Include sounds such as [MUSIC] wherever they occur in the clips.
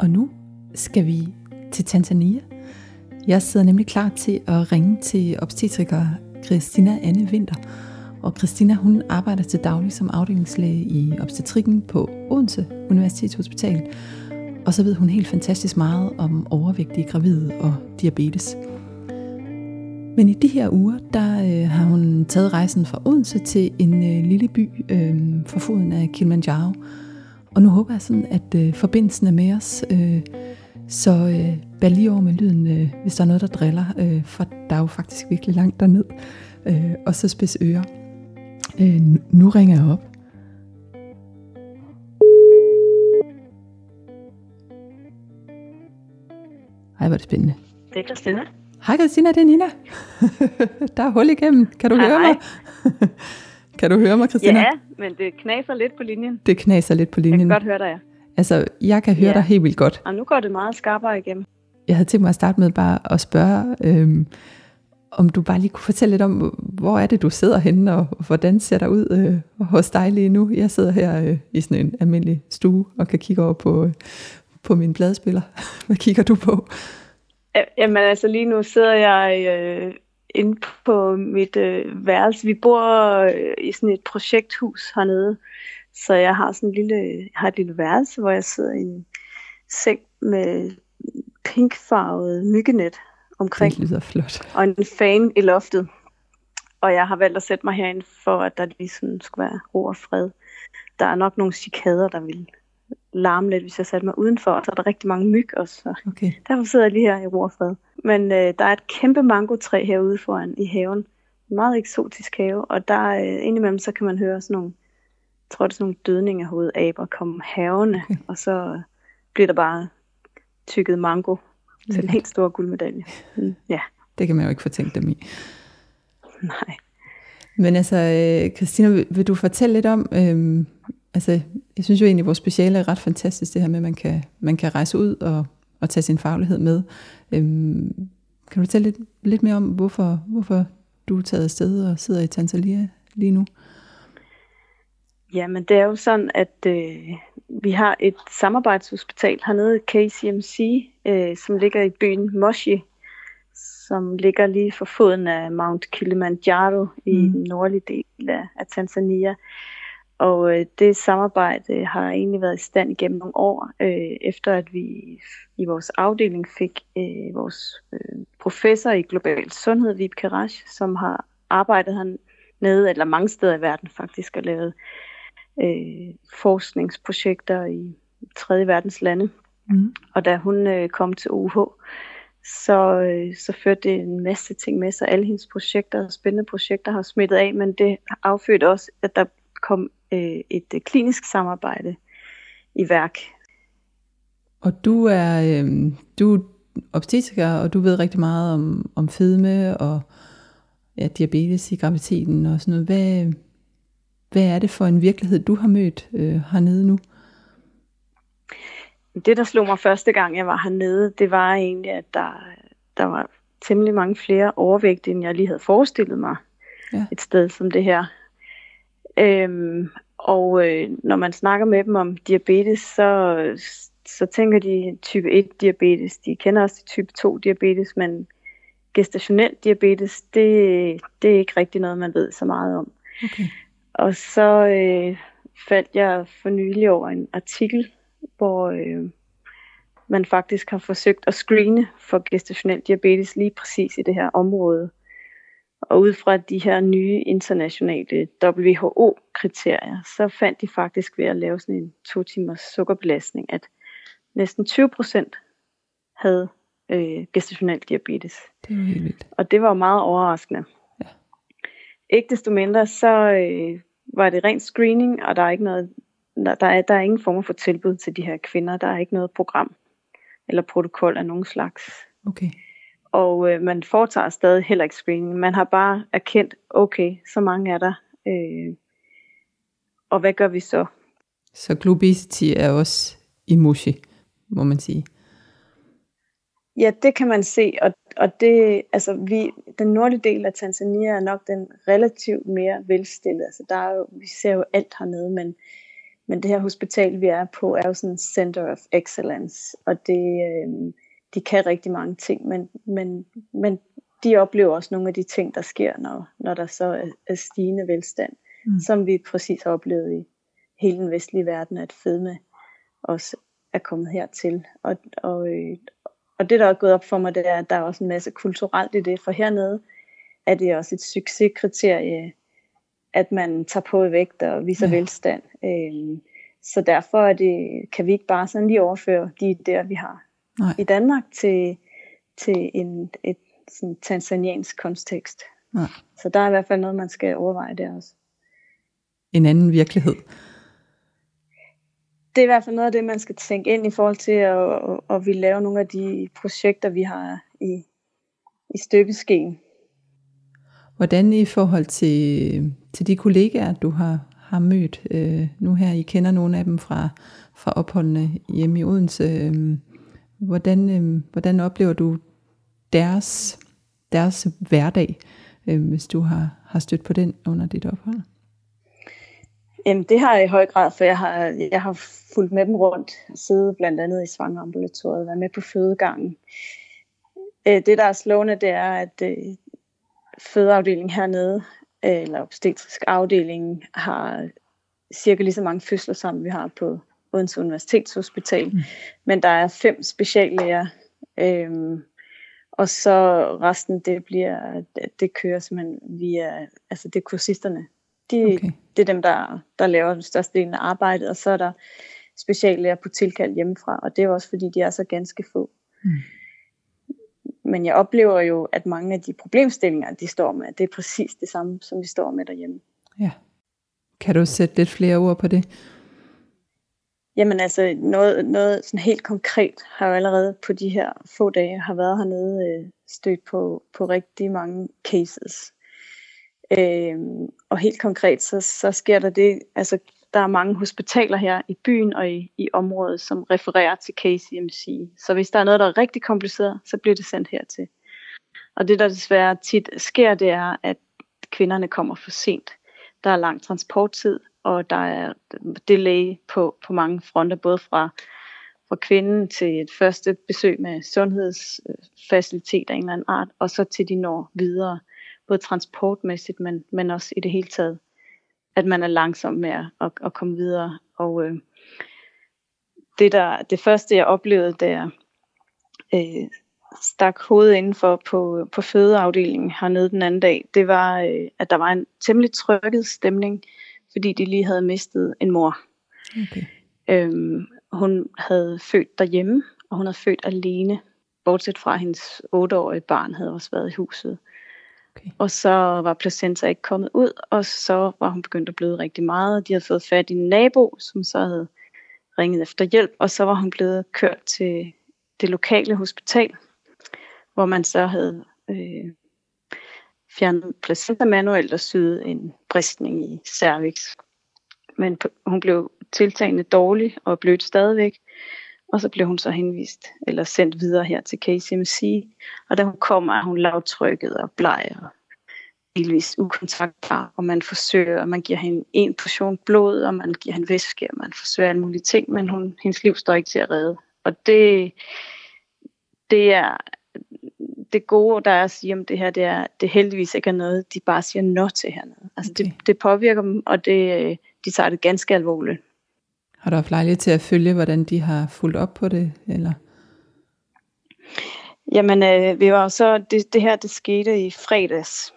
Og nu skal vi til Tanzania. Jeg sidder nemlig klar til at ringe til obstetriker Christina Anne Winter. Og Christina hun arbejder til daglig som afdelingslæge i obstetrikken på Odense Universitetshospital. Og så ved hun helt fantastisk meget om overvægtige gravide og diabetes. Men i de her uger, der øh, har hun taget rejsen fra Odense til en øh, lille by øh, for foden af Kilimanjaro. Og nu håber jeg sådan, at øh, forbindelsen er med os. Øh, så øh, bær lige over med lyden, øh, hvis der er noget, der driller. Øh, for der er jo faktisk virkelig langt derned. Øh, og så spids ører. Øh, nu ringer jeg op. Hej, hvor er det spændende. Det er Christina. Hej Christina, det er Nina. [LAUGHS] der er hul igennem. Kan du Hej, høre hej. [LAUGHS] kan du høre mig, Christina? Ja, men det knaser lidt på linjen. Det knaser lidt på Jeg kan linjen. godt høre dig. ja. Altså, jeg kan høre Ja. dig helt vildt godt. Og nu går det meget skarpere igennem. Jeg havde tænkt mig at starte med bare at spørge, øhm, om du bare lige kunne fortælle lidt om, hvor er det, du sidder henne, og hvordan ser der ud øh, hos dig lige nu? Jeg sidder her øh, i sådan en almindelig stue og kan kigge over på, øh, på min bladspiller. [LAUGHS] Hvad kigger du på? Ja, Jamen altså lige nu sidder jeg øh, inde på mit øh, værelse. Vi bor øh, i sådan et projekthus hernede. Så jeg har sådan en lille, jeg har et lille værelse, hvor jeg sidder i en seng med pinkfarvet myggenet omkring. Det lyder flot. og en fan i loftet. Og jeg har valgt at sætte mig herind for, at der ligesom skulle være ro og fred. Der er nok nogle cikader, der vil larme lidt, hvis jeg satte mig udenfor. Og så er der rigtig mange myg også. Så Okay. derfor sidder jeg lige her i ro og fred. Men øh, der er et kæmpe mangotræ herude foran i haven. En meget eksotisk have. Og der øh, indimellem, så kan man høre sådan nogle, jeg tror det er sådan nogle dødninger hovedaber komme havene. Og så bliver der bare tykket mango til en helt stor guldmedalje. Mm, ja, Det kan man jo ikke fortænke dem i. nej. Men altså, øh, Christina, vil, vil du fortælle lidt om, øhm, altså, jeg synes jo egentlig, at vores speciale er ret fantastisk, det her med, at man kan, man kan rejse ud og, og tage sin faglighed med. Øhm, kan du fortælle lidt, lidt mere om, hvorfor, hvorfor du er taget afsted og sidder i Tanzania lige nu? Jamen, det er jo sådan, at øh, vi har et samarbejdshospital hernede, KCMC, øh, som ligger i byen Moshi, som ligger lige for foden af Mount Kilimanjaro i Mm. den nordlige del af, af Tanzania. Og øh, det samarbejde har egentlig været i stand igennem nogle år, øh, efter at vi i vores afdeling fik øh, vores øh, professor i global sundhed, Vibke Rasch, som har arbejdet hernede, eller mange steder i verden faktisk, og lavet øh, forskningsprojekter i tredje verdens lande. Mm. Og da hun øh, kom til UH, så, øh, så førte det en masse ting med sig. Alle hendes projekter, spændende projekter, har smittet af, men det affødte også, at der kom øh, et øh, klinisk samarbejde i værk. Og du er, øhm, du er obstetriker, og du ved rigtig meget om, om fedme og ja, diabetes i graviditeten og sådan noget. Hvad, hvad er det for en virkelighed, du har mødt øh, hernede nu? Det, der slog mig første gang, jeg var hernede, det var egentlig, at der, der var temmelig mange flere overvægtige, end jeg lige havde forestillet mig. Ja. Et sted som det her. Øhm, og øh, når man snakker med dem om diabetes, så, så tænker de type 1 diabetes. De kender også type 2 diabetes, men gestationel diabetes, det, det er ikke rigtig noget, man ved så meget om. Okay. Og så øh, faldt jeg for nylig over en artikel, hvor øh, man faktisk har forsøgt at screene for gestationel diabetes lige præcis i det her område. Og ud fra de her nye internationale WHO-kriterier, så fandt de faktisk ved at lave sådan en to timers sukkerbelastning, at næsten 20 procent havde øh, gestationel diabetes. Det er helt vildt. Og det var meget overraskende. Ja. Ikke desto mindre, så øh, var det rent screening, og der er ikke noget, der, der, er, der er ingen form for tilbud til de her kvinder. Der er ikke noget program eller protokol af nogen slags. Okay. Og øh, man foretager stadig heller ikke screening. Man har bare erkendt, okay, så mange er der. Øh, og hvad gør vi så? Så globesity er også i mushi, må man sige. Ja, det kan man se, og, og det, altså vi, den nordlige del af Tanzania er nok den relativt mere velstillede. Altså der er jo, vi ser jo alt hernede, men, men det her hospital, vi er på, er jo sådan en center of excellence, og det, øh, de kan rigtig mange ting, men, men, men de oplever også nogle af de ting, der sker, når, når der så er, er stigende velstand, mm. som vi præcis har oplevet i hele den vestlige verden, at fedme også er kommet hertil. Og, og, øh, og det, der er gået op for mig, det er, at der er også en masse kulturelt i det, for hernede er det også et succeskriterie, at man tager på i vægt og viser ja. velstand. Øhm, så derfor er det, kan vi ikke bare sådan lige overføre de der vi har Nej. i Danmark til, til en, et sådan tanzaniansk kontekst. Nej. Så der er i hvert fald noget, man skal overveje der også. En anden virkelighed. Det er i hvert fald noget af det, man skal tænke ind i forhold til at, at, at vi lave nogle af de projekter, vi har i, i støbeskeen. Hvordan i forhold til, til de kollegaer, du har, har mødt øh, nu her, I kender nogle af dem fra, fra opholdene hjemme i Odense, øh, hvordan, øh, hvordan oplever du deres, deres hverdag, øh, hvis du har, har stødt på den under dit ophold? Jamen, det har jeg i høj grad, for jeg har, jeg har fulgt med dem rundt, siddet blandt andet i svangerambulatoriet, været med på fødegangen. Øh, det, der er slående, det er, at øh, fødeafdelingen hernede, øh, eller obstetrisk afdeling, har cirka lige så mange fødsler, som vi har på Odense Universitetshospital. Mm. Men der er fem speciallæger, øhm, og så resten, det bliver, det kører simpelthen via, altså det er kursisterne. De, okay. Det er dem, der, der laver den største del af arbejdet, og så er der speciallæger på tilkald hjemmefra, og det er også fordi, de er så ganske få. Mm. Men jeg oplever jo, at mange af de problemstillinger, de står med, det er præcis det samme, som vi står med derhjemme. Ja. Kan du sætte lidt flere ord på det? Jamen altså, noget, noget sådan helt konkret har jo allerede på de her få dage har været hernede øh, stødt på, på rigtig mange cases. Øh, og helt konkret, så, så sker der det, altså der er mange hospitaler her i byen og i, i området, som refererer til KCMC. Så hvis der er noget, der er rigtig kompliceret, så bliver det sendt hertil. Og det, der desværre tit sker, det er, at kvinderne kommer for sent. Der er lang transporttid, og der er delay på, på mange fronter, både fra, fra kvinden til et første besøg med sundhedsfaciliteter af en eller anden art, og så til de når videre, både transportmæssigt, men, men også i det hele taget at man er langsom med at, at, at komme videre. Og øh, det, der, det første, jeg oplevede, da jeg øh, stak hovedet indenfor på, på fødeafdelingen hernede den anden dag, det var, øh, at der var en temmelig trykket stemning, fordi de lige havde mistet en mor. Okay. Øhm, hun havde født derhjemme, og hun havde født alene, bortset fra hendes otteårige barn havde også været i huset. Okay. Og så var placenta ikke kommet ud, og så var hun begyndt at bløde rigtig meget. De havde fået fat i en nabo, som så havde ringet efter hjælp, og så var hun blevet kørt til det lokale hospital, hvor man så havde øh, fjernet placenta manuelt og syede en bristning i cervix. Men hun blev tiltagende dårlig og blødt stadigvæk. Og så blev hun så henvist, eller sendt videre her til KCMC. Og da hun kommer, er hun lavtrykket og bleg og delvis ukontaktbar, og man forsøger, og man giver hende en portion blod, og man giver hende væske, og man forsøger alle mulige ting, men hun, hendes liv står ikke til at redde. Og det, det er det gode, der er at sige om det her, det er, det heldigvis ikke er noget, de bare siger nå til hernede. Altså okay. det, det påvirker dem, og det, de tager det ganske alvorligt. Har du haft lejlighed til at følge, hvordan de har fulgt op på det? Eller? Jamen, øh, vi var så, det, det her det skete i fredags,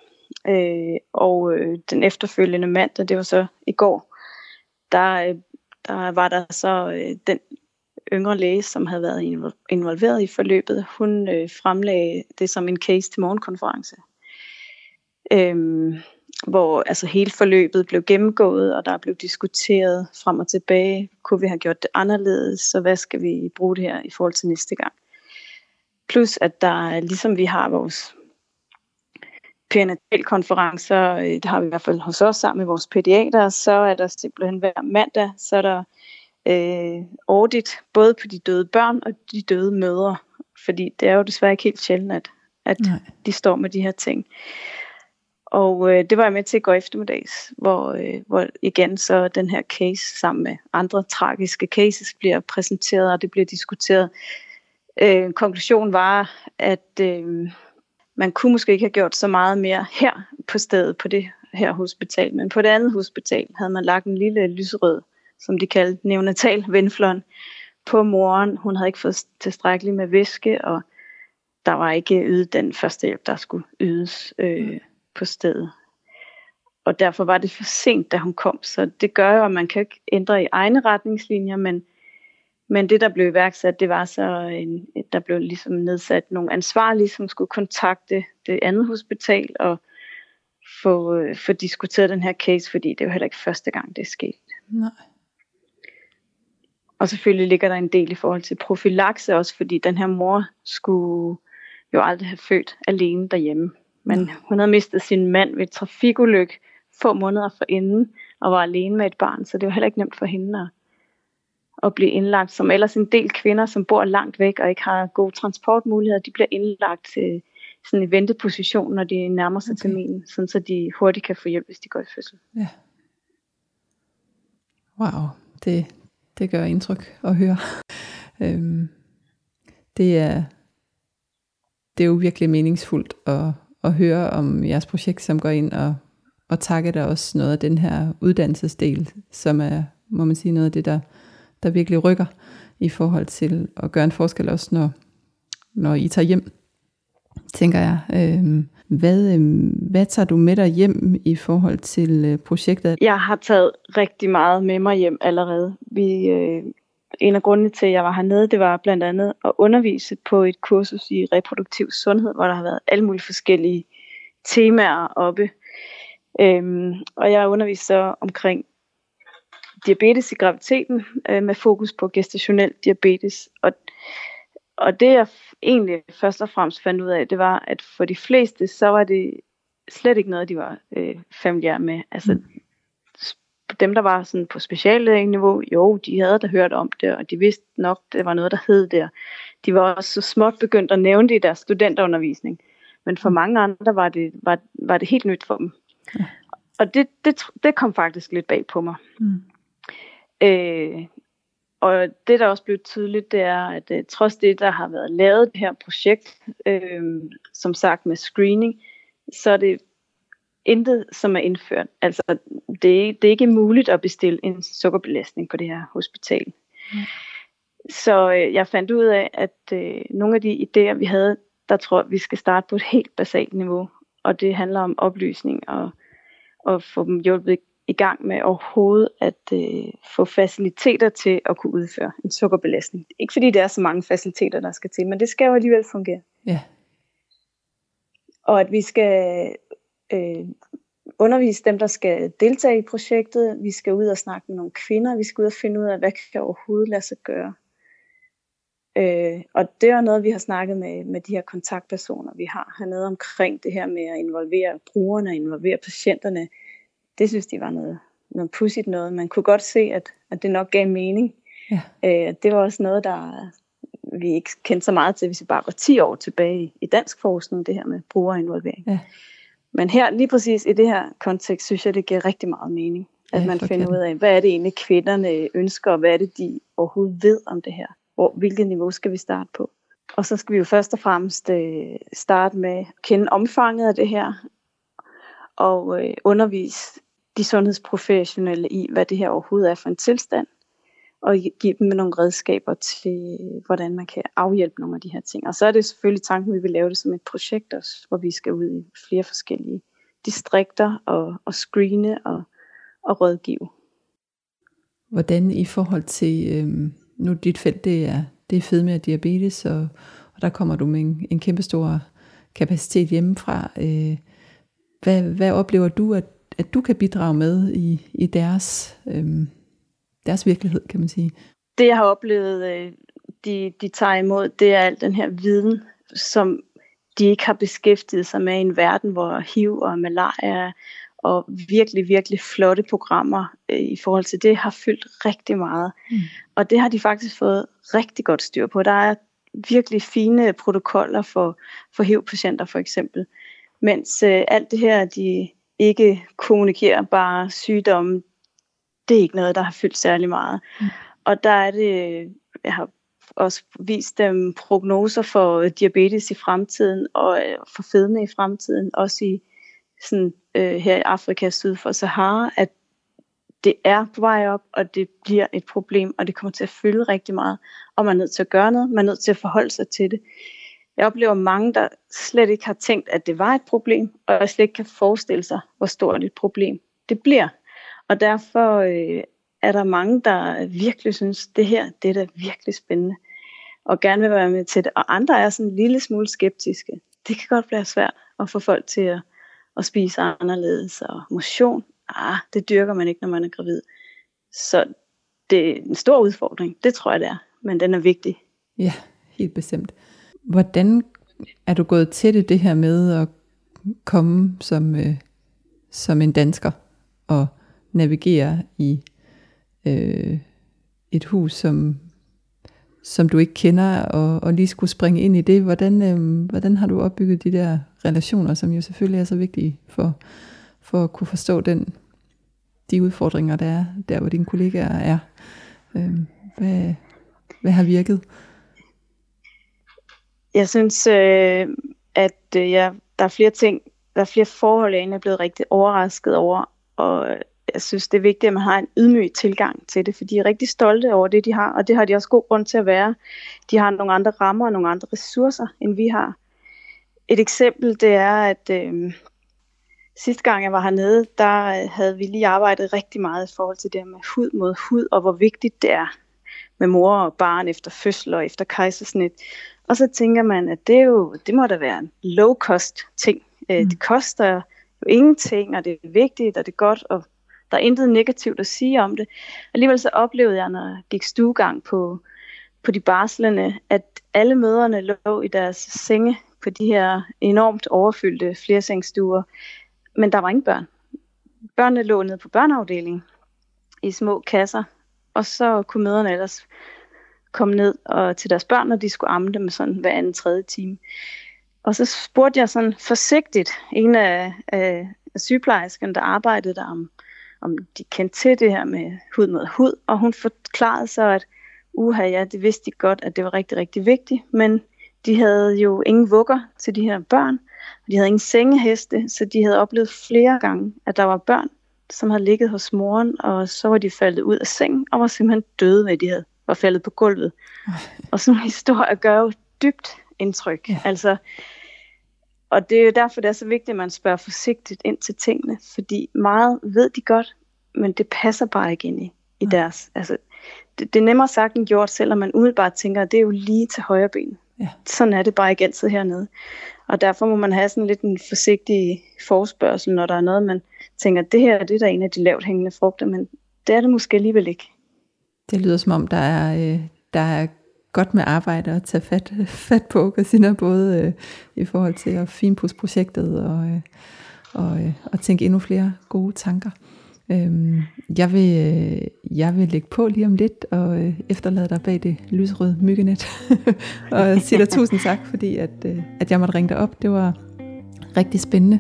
øh, og øh, den efterfølgende mandag, det var så i går, der, øh, der var der så øh, den yngre læge, som havde været involveret i forløbet, hun øh, fremlagde det som en case til morgenkonference. Øhm, hvor altså hele forløbet blev gennemgået, og der blev diskuteret frem og tilbage. Kunne vi have gjort det anderledes, så hvad skal vi bruge det her i forhold til næste gang? Plus at der, ligesom vi har vores perinatalkonferencer, øh, det har vi i hvert fald hos os sammen med vores pædiater, så er der simpelthen hver mandag, så er der øh, audit, både på de døde børn og de døde mødre, fordi det er jo desværre ikke helt sjældent, at, at de står med de her ting. Og øh, det var jeg med til at gå eftermiddags, hvor, øh, hvor igen så den her case sammen med andre tragiske cases bliver præsenteret, og det bliver diskuteret. Øh, konklusionen var, at øh, man kunne måske ikke have gjort så meget mere her på stedet, på det her hospital, men på det andet hospital havde man lagt en lille lyserød, som de kaldte neonatal venflon, på moren. Hun havde ikke fået tilstrækkeligt med væske, og der var ikke ydet den første hjælp, der skulle ydes øh, mm. på stedet. Og derfor var det for sent, da hun kom. Så det gør jo, at man kan ikke ændre i egne retningslinjer, men, men det, der blev iværksat, det var så, en, der blev ligesom nedsat nogle ansvarlige, som skulle kontakte det andet hospital og få, øh, få diskuteret den her case, fordi det var heller ikke første gang, det er sket. Nej. Og selvfølgelig ligger der en del i forhold til profilakse også, fordi den her mor skulle jo aldrig have født alene derhjemme. Men hun havde mistet sin mand ved et trafikulykke få måneder forinden, og var alene med et barn, så det var heller ikke nemt for hende at, at blive indlagt. Som ellers en del kvinder, som bor langt væk og ikke har gode transportmuligheder, de bliver indlagt til sådan en venteposition, når de nærmer sig okay. terminen, sådan så de hurtigt kan få hjælp, hvis de går i fødsel. Ja. Wow, det, det gør indtryk at høre. øhm, det er det er jo virkelig meningsfuldt at, at høre om jeres projekt, som går ind og, og takker dig også noget af den her uddannelsesdel, som er, må man sige, noget af det, der, der virkelig rykker i forhold til at gøre en forskel også, når, når I tager hjem, tænker jeg. Øhm, hvad, øhm, hvad tager du med dig hjem i forhold til øh, projektet? Jeg har taget rigtig meget med mig hjem allerede. Vi, øh, en af grundene til, at jeg var hernede, det var blandt andet at undervise på et kursus i reproduktiv sundhed, hvor der har været alle mulige forskellige temaer oppe. Øhm, og jeg underviste så omkring diabetes i graviditeten øh, med fokus på gestationel diabetes. Og, og det jeg egentlig først og fremmest fandt ud af, det var, at for de fleste, så var det slet ikke noget, de var øh, familiære med. Altså, mm dem, der var sådan på speciallægeniveau, jo, de havde da hørt om det, og de vidste nok, det var noget, der hed der. De var også så småt begyndt at nævne det i deres studenterundervisning. Men for mm. mange andre var det, var, var det helt nyt for dem. Ja. Og det, det, det kom faktisk lidt bag på mig. Mm. Øh, og det, der også blev tydeligt, det er, at uh, trods det, der har været lavet det her projekt, øh, som sagt med screening, så er det intet, som er indført. Altså, det, er, det er ikke muligt at bestille en sukkerbelastning på det her hospital. Mm. Så øh, jeg fandt ud af, at øh, nogle af de idéer, vi havde, der tror jeg, vi skal starte på et helt basalt niveau. Og det handler om oplysning og, og få dem hjulpet i gang med overhovedet at øh, få faciliteter til at kunne udføre en sukkerbelastning. Ikke fordi det er så mange faciliteter, der skal til, men det skal jo alligevel fungere. Ja. Og at vi skal øh, undervise dem, der skal deltage i projektet. Vi skal ud og snakke med nogle kvinder. Vi skal ud og finde ud af, hvad kan overhovedet lade sig gøre. Øh, og det er noget, vi har snakket med, med de her kontaktpersoner, vi har hernede omkring det her med at involvere brugerne og involvere patienterne. Det synes de var noget, noget pudsigt noget. Man kunne godt se, at, at det nok gav mening. Ja. Øh, det var også noget, der vi ikke kendte så meget til, hvis vi bare går 10 år tilbage i dansk forskning, det her med brugerinvolvering. Ja. Men her, lige præcis i det her kontekst, synes jeg, det giver rigtig meget mening. At ja, man finder ud af, hvad er det egentlig kvinderne ønsker, og hvad er det, de overhovedet ved om det her. Hvor, hvilket niveau skal vi starte på? Og så skal vi jo først og fremmest øh, starte med at kende omfanget af det her, og øh, undervise de sundhedsprofessionelle i, hvad det her overhovedet er for en tilstand, og give dem nogle redskaber til, hvordan man kan afhjælpe nogle af de her ting. Og så er det selvfølgelig tanken, at vi vil lave det som et projekt også, hvor vi skal ud i flere forskellige distrikter og, og screene og, og rådgive. Hvordan i forhold til, øhm, nu dit felt, det er, det er fedme og diabetes, og, og der kommer du med en, en kæmpe stor kapacitet hjemmefra. Øh, hvad, hvad oplever du, at, at du kan bidrage med i, i deres øhm, deres virkelighed, kan man sige. Det jeg har oplevet, øh, de, de tager imod, det er al den her viden, som de ikke har beskæftiget sig med i en verden, hvor HIV og malaria og virkelig, virkelig flotte programmer øh, i forhold til det har fyldt rigtig meget. Mm. Og det har de faktisk fået rigtig godt styr på. Der er virkelig fine protokoller for, for HIV-patienter for eksempel, Mens øh, alt det her, de ikke kommunikerbare sygdomme, det er ikke noget, der har fyldt særlig meget. Mm. Og der er det, jeg har også vist dem prognoser for diabetes i fremtiden, og øh, for fedme i fremtiden, også i sådan, øh, her i Afrika syd for Sahara, at det er på vej op, og det bliver et problem, og det kommer til at fylde rigtig meget, og man er nødt til at gøre noget, man er nødt til at forholde sig til det. Jeg oplever mange, der slet ikke har tænkt, at det var et problem, og slet ikke kan forestille sig, hvor stort et problem det bliver. Og derfor øh, er der mange, der virkelig synes, det her det er da virkelig spændende, og gerne vil være med til det. Og andre er sådan en lille smule skeptiske. Det kan godt blive svært at få folk til at, at spise anderledes, og motion, ah, det dyrker man ikke, når man er gravid. Så det er en stor udfordring, det tror jeg det er, men den er vigtig. Ja, helt bestemt. Hvordan er du gået til det, det her med at komme som, øh, som en dansker og navigere i øh, et hus, som, som du ikke kender, og, og lige skulle springe ind i det. Hvordan, øh, hvordan har du opbygget de der relationer, som jo selvfølgelig er så vigtige for, for at kunne forstå den, de udfordringer, der er, der hvor dine kollegaer er? Øh, hvad, hvad har virket? Jeg synes, øh, at øh, jeg, der er flere ting, der er flere forhold, jeg er blevet rigtig overrasket over, og øh, jeg synes, det er vigtigt, at man har en ydmyg tilgang til det, for de er rigtig stolte over det, de har, og det har de også god grund til at være. De har nogle andre rammer og nogle andre ressourcer, end vi har. Et eksempel, det er, at øh, sidste gang jeg var hernede, der øh, havde vi lige arbejdet rigtig meget i forhold til det med hud mod hud, og hvor vigtigt det er med mor og barn efter fødsel og efter kejsersnit. Og så tænker man, at det, er jo, det må da være en low-cost ting. Øh, mm. Det koster jo ingenting, og det er vigtigt, og det er godt, og der er intet negativt at sige om det. Alligevel så oplevede jeg, når jeg gik stuegang på, på de barslende, at alle møderne lå i deres senge på de her enormt overfyldte flersengsstuer, men der var ingen børn. Børnene lå nede på børneafdelingen i små kasser, og så kunne møderne ellers kom ned og til deres børn, og de skulle amme dem sådan hver anden tredje time. Og så spurgte jeg sådan forsigtigt en af, af, af sygeplejerskerne, der arbejdede der, om, om de kendte til det her med hud mod hud, og hun forklarede så, at uha, ja, det vidste de godt, at det var rigtig, rigtig vigtigt, men de havde jo ingen vugger til de her børn, og de havde ingen sengeheste, så de havde oplevet flere gange, at der var børn, som havde ligget hos moren, og så var de faldet ud af sengen, og var simpelthen døde med, de havde var faldet på gulvet. Og sådan en historie gør jo dybt indtryk. Ja. Altså, og det er jo derfor, det er så vigtigt, at man spørger forsigtigt ind til tingene, fordi meget ved de godt, men det passer bare ikke ind i, i ja. deres. Altså, det, det er nemmere sagt end gjort, selvom man umiddelbart tænker, at det er jo lige til højre ben. Ja. Sådan er det bare ikke altid hernede. Og derfor må man have sådan lidt en forsigtig forspørgsel, når der er noget, man tænker, det her det er da en af de lavt hængende frugter, men det er det måske alligevel ikke. Det lyder som om, der er, øh, der er godt med arbejde at tage fat, [LAUGHS] fat på, Christina, både øh, i forhold til at finpudse projektet og, øh, og, øh, og tænke endnu flere gode tanker. Øhm, jeg, vil, øh, jeg vil lægge på lige om lidt og øh, efterlade dig bag det lysrøde myggenet. [LAUGHS] og sige dig tusind tak, fordi at, øh, at jeg måtte ringe dig op. Det var rigtig spændende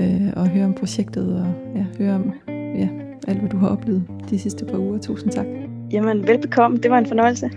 øh, at høre om projektet og ja, høre om ja, alt, hvad du har oplevet de sidste par uger. Tusind tak. Jamen, velbekomme. Det var en fornøjelse.